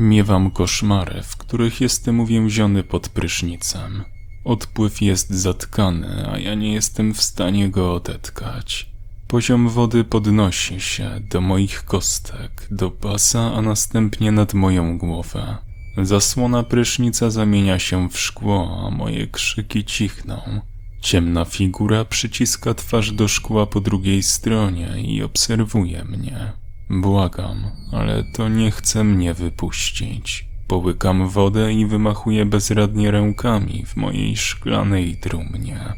Miewam koszmary, w których jestem uwięziony pod prysznicem. Odpływ jest zatkany, a ja nie jestem w stanie go odetkać. Poziom wody podnosi się do moich kostek, do pasa, a następnie nad moją głowę. Zasłona prysznica zamienia się w szkło, a moje krzyki cichną. Ciemna figura przyciska twarz do szkła po drugiej stronie i obserwuje mnie. Błagam, ale to nie chce mnie wypuścić. Połykam wodę i wymachuję bezradnie rękami w mojej szklanej trumnie.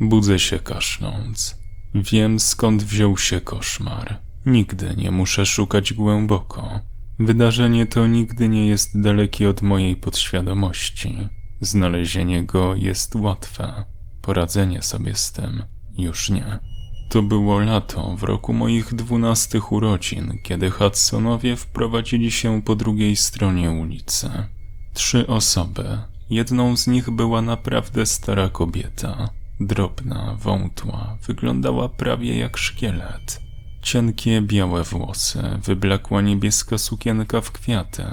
Budzę się kaszląc. Wiem skąd wziął się koszmar. Nigdy nie muszę szukać głęboko. Wydarzenie to nigdy nie jest dalekie od mojej podświadomości. Znalezienie go jest łatwe. Poradzenie sobie z tym już nie. To było lato w roku moich dwunastych urodzin, kiedy Hudsonowie wprowadzili się po drugiej stronie ulicy. Trzy osoby. Jedną z nich była naprawdę stara kobieta. Drobna, wątła, wyglądała prawie jak szkielet. Cienkie, białe włosy, wyblakła niebieska sukienka w kwiaty.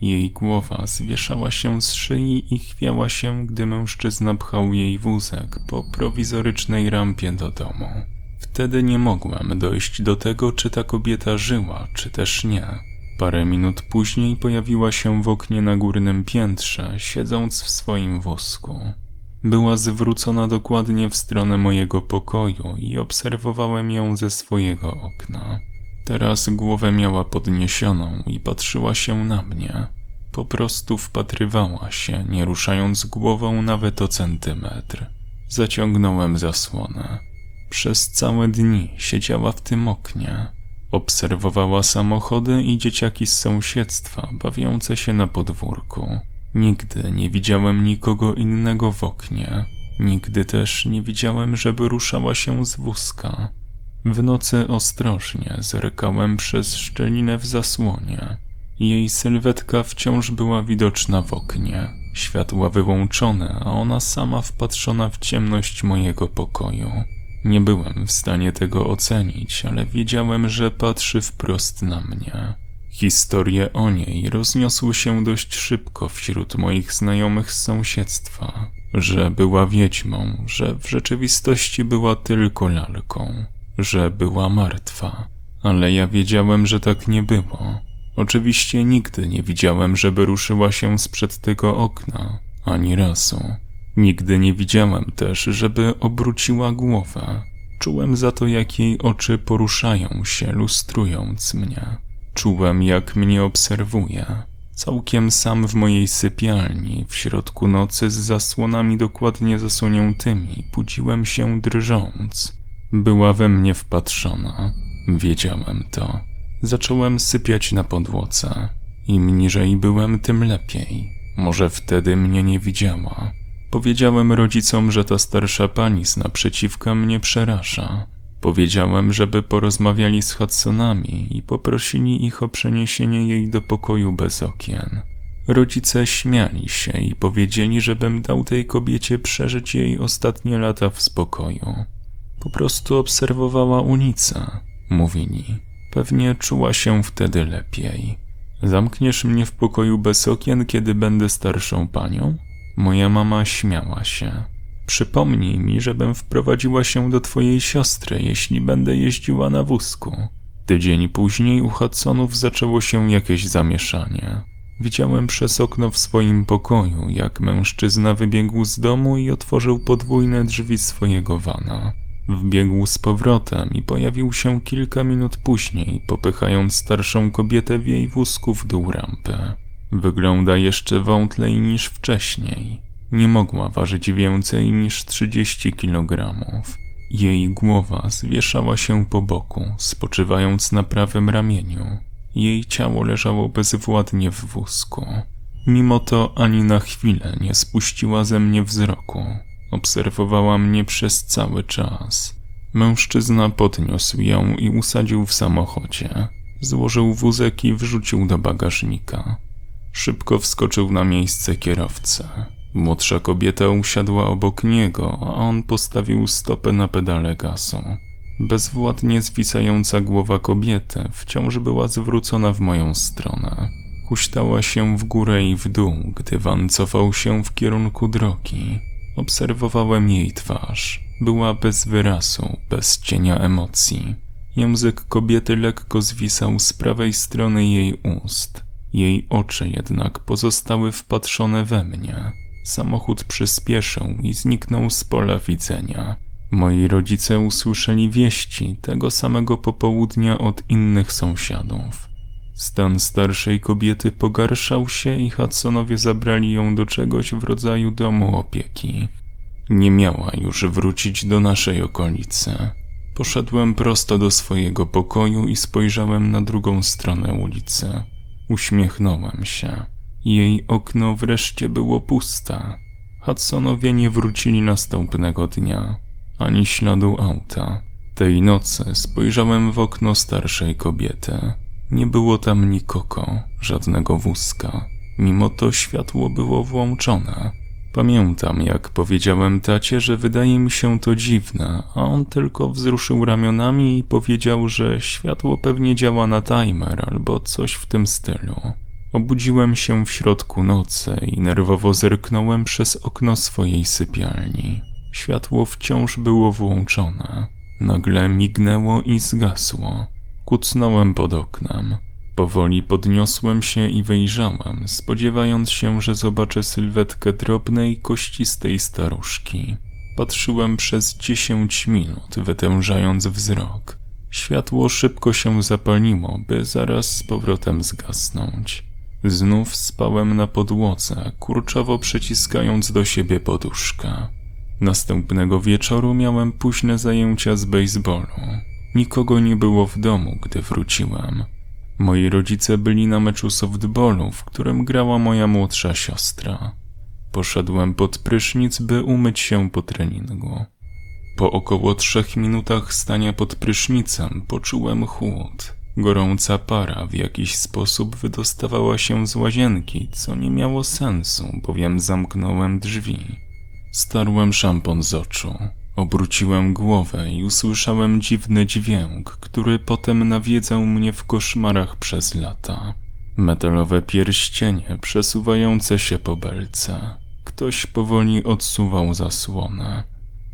Jej głowa zwieszała się z szyi i chwiała się, gdy mężczyzna pchał jej wózek po prowizorycznej rampie do domu. Wtedy nie mogłem dojść do tego, czy ta kobieta żyła, czy też nie. Parę minut później pojawiła się w oknie na górnym piętrze, siedząc w swoim wózku. Była zwrócona dokładnie w stronę mojego pokoju i obserwowałem ją ze swojego okna. Teraz głowę miała podniesioną i patrzyła się na mnie. Po prostu wpatrywała się, nie ruszając głową nawet o centymetr. Zaciągnąłem zasłonę. Przez całe dni siedziała w tym oknie. Obserwowała samochody i dzieciaki z sąsiedztwa bawiące się na podwórku. Nigdy nie widziałem nikogo innego w oknie. Nigdy też nie widziałem, żeby ruszała się z wózka. W nocy ostrożnie zerkałem przez szczelinę w zasłonie. Jej sylwetka wciąż była widoczna w oknie. Światła wyłączone, a ona sama wpatrzona w ciemność mojego pokoju. Nie byłem w stanie tego ocenić, ale wiedziałem, że patrzy wprost na mnie. Historie o niej rozniosły się dość szybko wśród moich znajomych z sąsiedztwa, że była wiedźmą, że w rzeczywistości była tylko lalką, że była martwa. Ale ja wiedziałem, że tak nie było. Oczywiście nigdy nie widziałem, żeby ruszyła się sprzed tego okna, ani razu. Nigdy nie widziałem też, żeby obróciła głowę. Czułem za to, jak jej oczy poruszają się, lustrując mnie. Czułem, jak mnie obserwuje. Całkiem sam w mojej sypialni, w środku nocy z zasłonami dokładnie zasłoniętymi, budziłem się drżąc. Była we mnie wpatrzona. Wiedziałem to. Zacząłem sypiać na podłodze. Im niżej byłem, tym lepiej. Może wtedy mnie nie widziała. Powiedziałem rodzicom, że ta starsza pani z naprzeciwka mnie przeraża. Powiedziałem, żeby porozmawiali z Hudsonami i poprosili ich o przeniesienie jej do pokoju bez okien. Rodzice śmiali się i powiedzieli, żebym dał tej kobiecie przeżyć jej ostatnie lata w spokoju. Po prostu obserwowała ulicę, mówili. Pewnie czuła się wtedy lepiej. Zamkniesz mnie w pokoju bez okien, kiedy będę starszą panią? Moja mama śmiała się. Przypomnij mi, żebym wprowadziła się do twojej siostry, jeśli będę jeździła na wózku. Tydzień później u Hudsonów zaczęło się jakieś zamieszanie. Widziałem przez okno w swoim pokoju, jak mężczyzna wybiegł z domu i otworzył podwójne drzwi swojego wana. Wbiegł z powrotem i pojawił się kilka minut później, popychając starszą kobietę w jej wózku w dół rampy. Wygląda jeszcze wątlej niż wcześniej. Nie mogła ważyć więcej niż 30 kg. Jej głowa zwieszała się po boku, spoczywając na prawym ramieniu. Jej ciało leżało bezwładnie w wózku. Mimo to ani na chwilę nie spuściła ze mnie wzroku. Obserwowała mnie przez cały czas. Mężczyzna podniósł ją i usadził w samochodzie. Złożył wózek i wrzucił do bagażnika. Szybko wskoczył na miejsce kierowcy. Młodsza kobieta usiadła obok niego, a on postawił stopę na pedale gazu. Bezwładnie zwisająca głowa kobiety wciąż była zwrócona w moją stronę. Huśtała się w górę i w dół, gdy van cofał się w kierunku drogi. Obserwowałem jej twarz. Była bez wyrazu, bez cienia emocji. Język kobiety lekko zwisał z prawej strony jej ust. Jej oczy jednak pozostały wpatrzone we mnie. Samochód przyspieszył i zniknął z pola widzenia. Moi rodzice usłyszeli wieści tego samego popołudnia od innych sąsiadów. Stan starszej kobiety pogarszał się i Hudsonowie zabrali ją do czegoś w rodzaju domu opieki. Nie miała już wrócić do naszej okolicy. Poszedłem prosto do swojego pokoju i spojrzałem na drugą stronę ulicy. Uśmiechnąłem się. Jej okno wreszcie było puste. Hudsonowie nie wrócili następnego dnia, ani śladu auta. Tej nocy spojrzałem w okno starszej kobiety. Nie było tam nikogo, żadnego wózka. Mimo to światło było włączone. Pamiętam, jak powiedziałem tacie, że wydaje mi się to dziwne, a on tylko wzruszył ramionami i powiedział, że światło pewnie działa na timer albo coś w tym stylu. Obudziłem się w środku nocy i nerwowo zerknąłem przez okno swojej sypialni. Światło wciąż było włączone. Nagle mignęło i zgasło. Kucnąłem pod oknem. Powoli podniosłem się i wyjrzałem, spodziewając się, że zobaczę sylwetkę drobnej, kościstej staruszki. Patrzyłem przez dziesięć minut, wytężając wzrok. Światło szybko się zapaliło, by zaraz z powrotem zgasnąć. Znów spałem na podłodze, kurczowo przyciskając do siebie poduszkę. Następnego wieczoru miałem późne zajęcia z baseballu. Nikogo nie było w domu, gdy wróciłem. Moi rodzice byli na meczu softballu, w którym grała moja młodsza siostra. Poszedłem pod prysznic, by umyć się po treningu. Po około trzech minutach stania pod prysznicem poczułem chłód. Gorąca para w jakiś sposób wydostawała się z łazienki, co nie miało sensu, bowiem zamknąłem drzwi. Starłem szampon z oczu. Obróciłem głowę i usłyszałem dziwny dźwięk, który potem nawiedzał mnie w koszmarach przez lata. Metalowe pierścienie przesuwające się po belce. Ktoś powoli odsuwał zasłonę.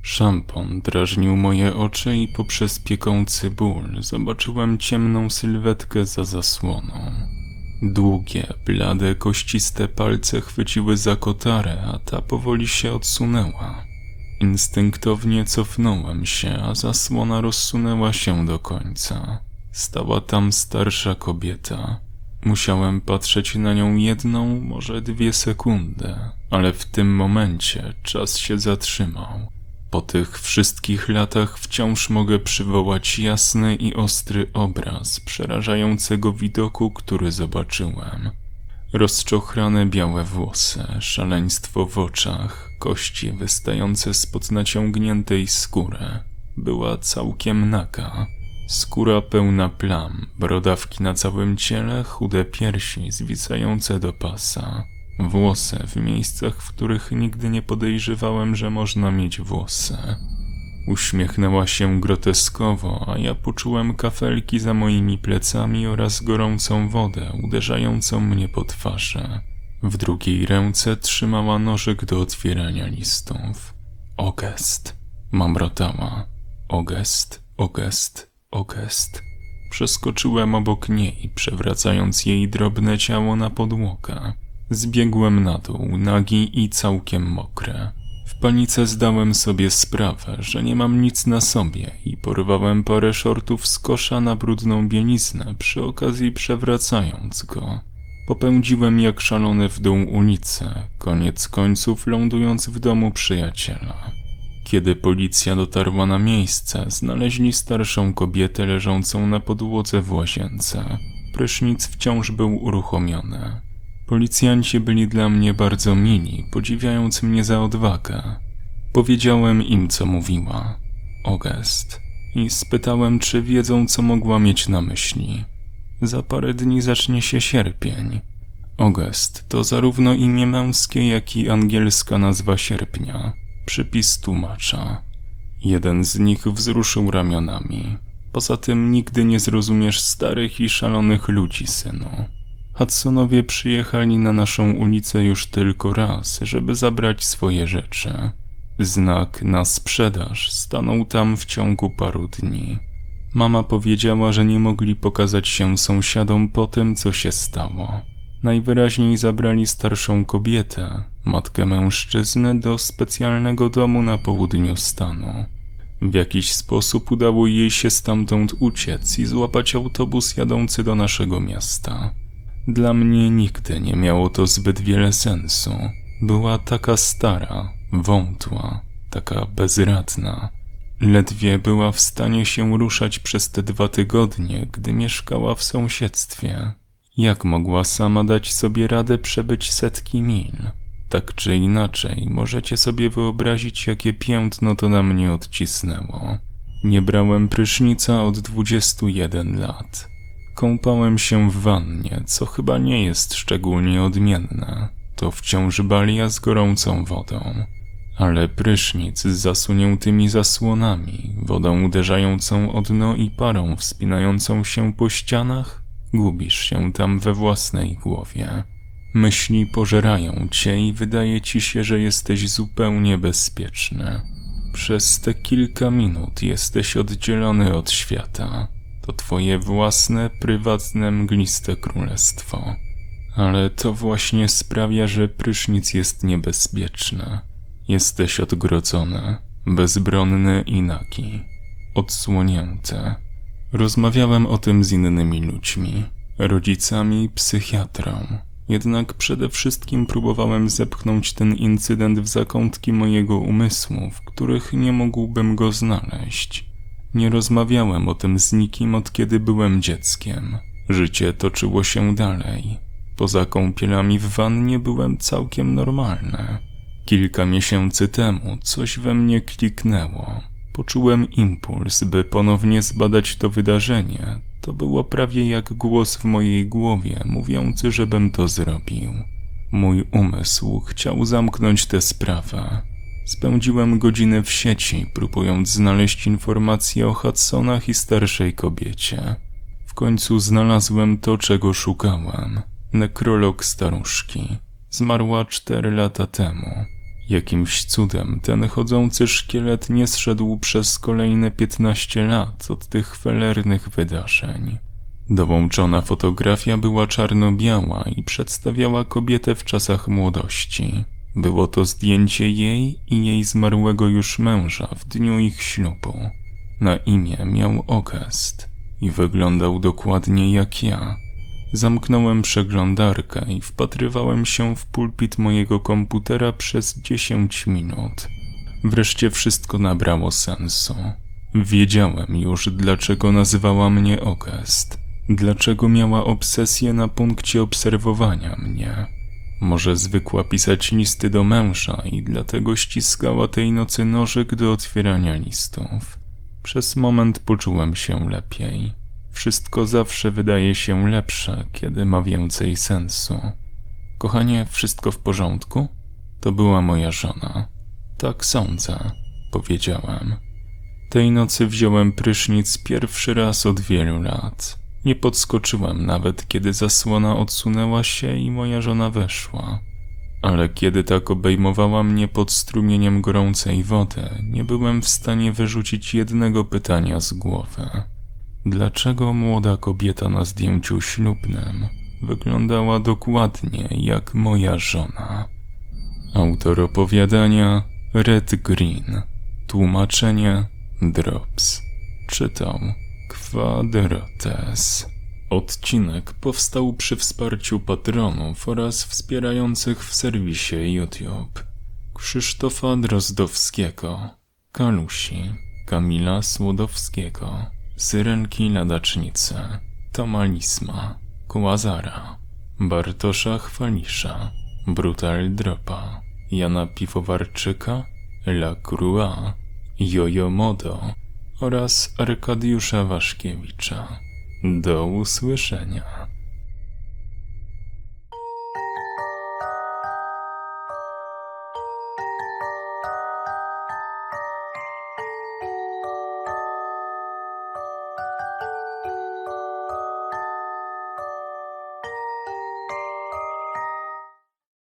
Szampon drażnił moje oczy i poprzez piekący ból zobaczyłem ciemną sylwetkę za zasłoną. Długie, blade, kościste palce chwyciły za kotarę, a ta powoli się odsunęła. Instynktownie cofnąłem się, a zasłona rozsunęła się do końca. Stała tam starsza kobieta. Musiałem patrzeć na nią jedną, może dwie sekundy, ale w tym momencie czas się zatrzymał. Po tych wszystkich latach wciąż mogę przywołać jasny i ostry obraz przerażającego widoku, który zobaczyłem. Rozczochrane białe włosy, szaleństwo w oczach, kości wystające spod naciągniętej skóry. Była całkiem naga. Skóra pełna plam, brodawki na całym ciele, chude piersi zwisające do pasa. Włosy w miejscach, w których nigdy nie podejrzewałem, że można mieć włosy. Uśmiechnęła się groteskowo, a ja poczułem kafelki za moimi plecami oraz gorącą wodę uderzającą mnie po twarzy. W drugiej ręce trzymała nożyk do otwierania listów. Ogest. Mamrotała. Ogest, ogest, ogest. Przeskoczyłem obok niej, przewracając jej drobne ciało na podłogę. Zbiegłem na dół, nagi i całkiem mokre. Panice zdałem sobie sprawę, że nie mam nic na sobie i porwałem parę shortów z kosza na brudną bieliznę, przy okazji przewracając go. Popędziłem jak szalony w dół ulicę, koniec końców lądując w domu przyjaciela. Kiedy policja dotarła na miejsce, znaleźli starszą kobietę leżącą na podłodze w łazience. Prysznic wciąż był uruchomiony. Policjanci byli dla mnie bardzo mili, podziwiając mnie za odwagę. Powiedziałem im, co mówiła. Ogest. I spytałem, czy wiedzą, co mogła mieć na myśli. Za parę dni zacznie się sierpień. Ogest to zarówno imię męskie, jak i angielska nazwa sierpnia. Przypis tłumacza. Jeden z nich wzruszył ramionami. Poza tym nigdy nie zrozumiesz starych i szalonych ludzi, synu. Hudsonowie przyjechali na naszą ulicę już tylko raz, żeby zabrać swoje rzeczy. Znak na sprzedaż stanął tam w ciągu paru dni. Mama powiedziała, że nie mogli pokazać się sąsiadom po tym, co się stało. Najwyraźniej zabrali starszą kobietę, matkę mężczyzny, do specjalnego domu na południu stanu. W jakiś sposób udało jej się stamtąd uciec i złapać autobus jadący do naszego miasta. Dla mnie nigdy nie miało to zbyt wiele sensu. Była taka stara, wątła, taka bezradna. Ledwie była w stanie się ruszać przez te dwa tygodnie, gdy mieszkała w sąsiedztwie. Jak mogła sama dać sobie radę przebyć setki mil? Tak czy inaczej, możecie sobie wyobrazić, jakie piętno to na mnie odcisnęło. Nie brałem prysznica od 21 lat. Kąpałem się w wannie, co chyba nie jest szczególnie odmienne. To wciąż balia z gorącą wodą. Ale prysznic z zasuniętymi zasłonami, wodą uderzającą o dno i parą wspinającą się po ścianach, gubisz się tam we własnej głowie. Myśli pożerają cię i wydaje ci się, że jesteś zupełnie bezpieczny. Przez te kilka minut jesteś oddzielony od świata. To twoje własne, prywatne, mgliste królestwo. Ale to właśnie sprawia, że prysznic jest niebezpieczny. Jesteś odgrodzony, bezbronny i nagi, odsłonięty. Rozmawiałem o tym z innymi ludźmi, rodzicami, psychiatrą. Jednak przede wszystkim próbowałem zepchnąć ten incydent w zakątki mojego umysłu, w których nie mógłbym go znaleźć. Nie rozmawiałem o tym z nikim od kiedy byłem dzieckiem. Życie toczyło się dalej. Poza kąpielami w wannie byłem całkiem normalny. Kilka miesięcy temu coś we mnie kliknęło. Poczułem impuls, by ponownie zbadać to wydarzenie. To było prawie jak głos w mojej głowie, mówiący, żebym to zrobił. Mój umysł chciał zamknąć tę sprawę. Spędziłem godziny w sieci, próbując znaleźć informacje o Hudsonach i starszej kobiecie. W końcu znalazłem to, czego szukałem. Nekrolog staruszki. Zmarła cztery lata temu. Jakimś cudem ten chodzący szkielet nie zszedł przez kolejne piętnaście lat od tych felernych wydarzeń. Dołączona fotografia była czarno-biała i przedstawiała kobietę w czasach młodości. Było to zdjęcie jej i jej zmarłego już męża w dniu ich ślubu. Na imię miał Ogest i wyglądał dokładnie jak ja. Zamknąłem przeglądarkę i wpatrywałem się w pulpit mojego komputera przez dziesięć minut. Wreszcie wszystko nabrało sensu. Wiedziałem już, dlaczego nazywała mnie Ogest. Dlaczego miała obsesję na punkcie obserwowania mnie. Może zwykła pisać listy do męża i dlatego ściskała tej nocy nożyk do otwierania listów. Przez moment poczułem się lepiej. Wszystko zawsze wydaje się lepsze, kiedy ma więcej sensu. Kochanie, wszystko w porządku? To była moja żona. Tak sądzę, powiedziałem. Tej nocy wziąłem prysznic pierwszy raz od wielu lat. Nie podskoczyłem nawet, kiedy zasłona odsunęła się i moja żona weszła. Ale kiedy tak obejmowała mnie pod strumieniem gorącej wody, nie byłem w stanie wyrzucić jednego pytania z głowy. Dlaczego młoda kobieta na zdjęciu ślubnym wyglądała dokładnie jak moja żona? Autor opowiadania Red Green. Tłumaczenie Drops. Czytał Quadrotes. Odcinek powstał przy wsparciu patronów oraz wspierających w serwisie YouTube. Krzysztofa Drozdowskiego, Kalusi, Kamila Słodowskiego, Syrenki Ladacznice, Tomalisma, Kłazara, Bartosza Chwalisza, Brutal Dropa, Jana Piwowarczyka, La Crua, Jojo Modo oraz Arkadiusza Waszkiewicza. Do usłyszenia.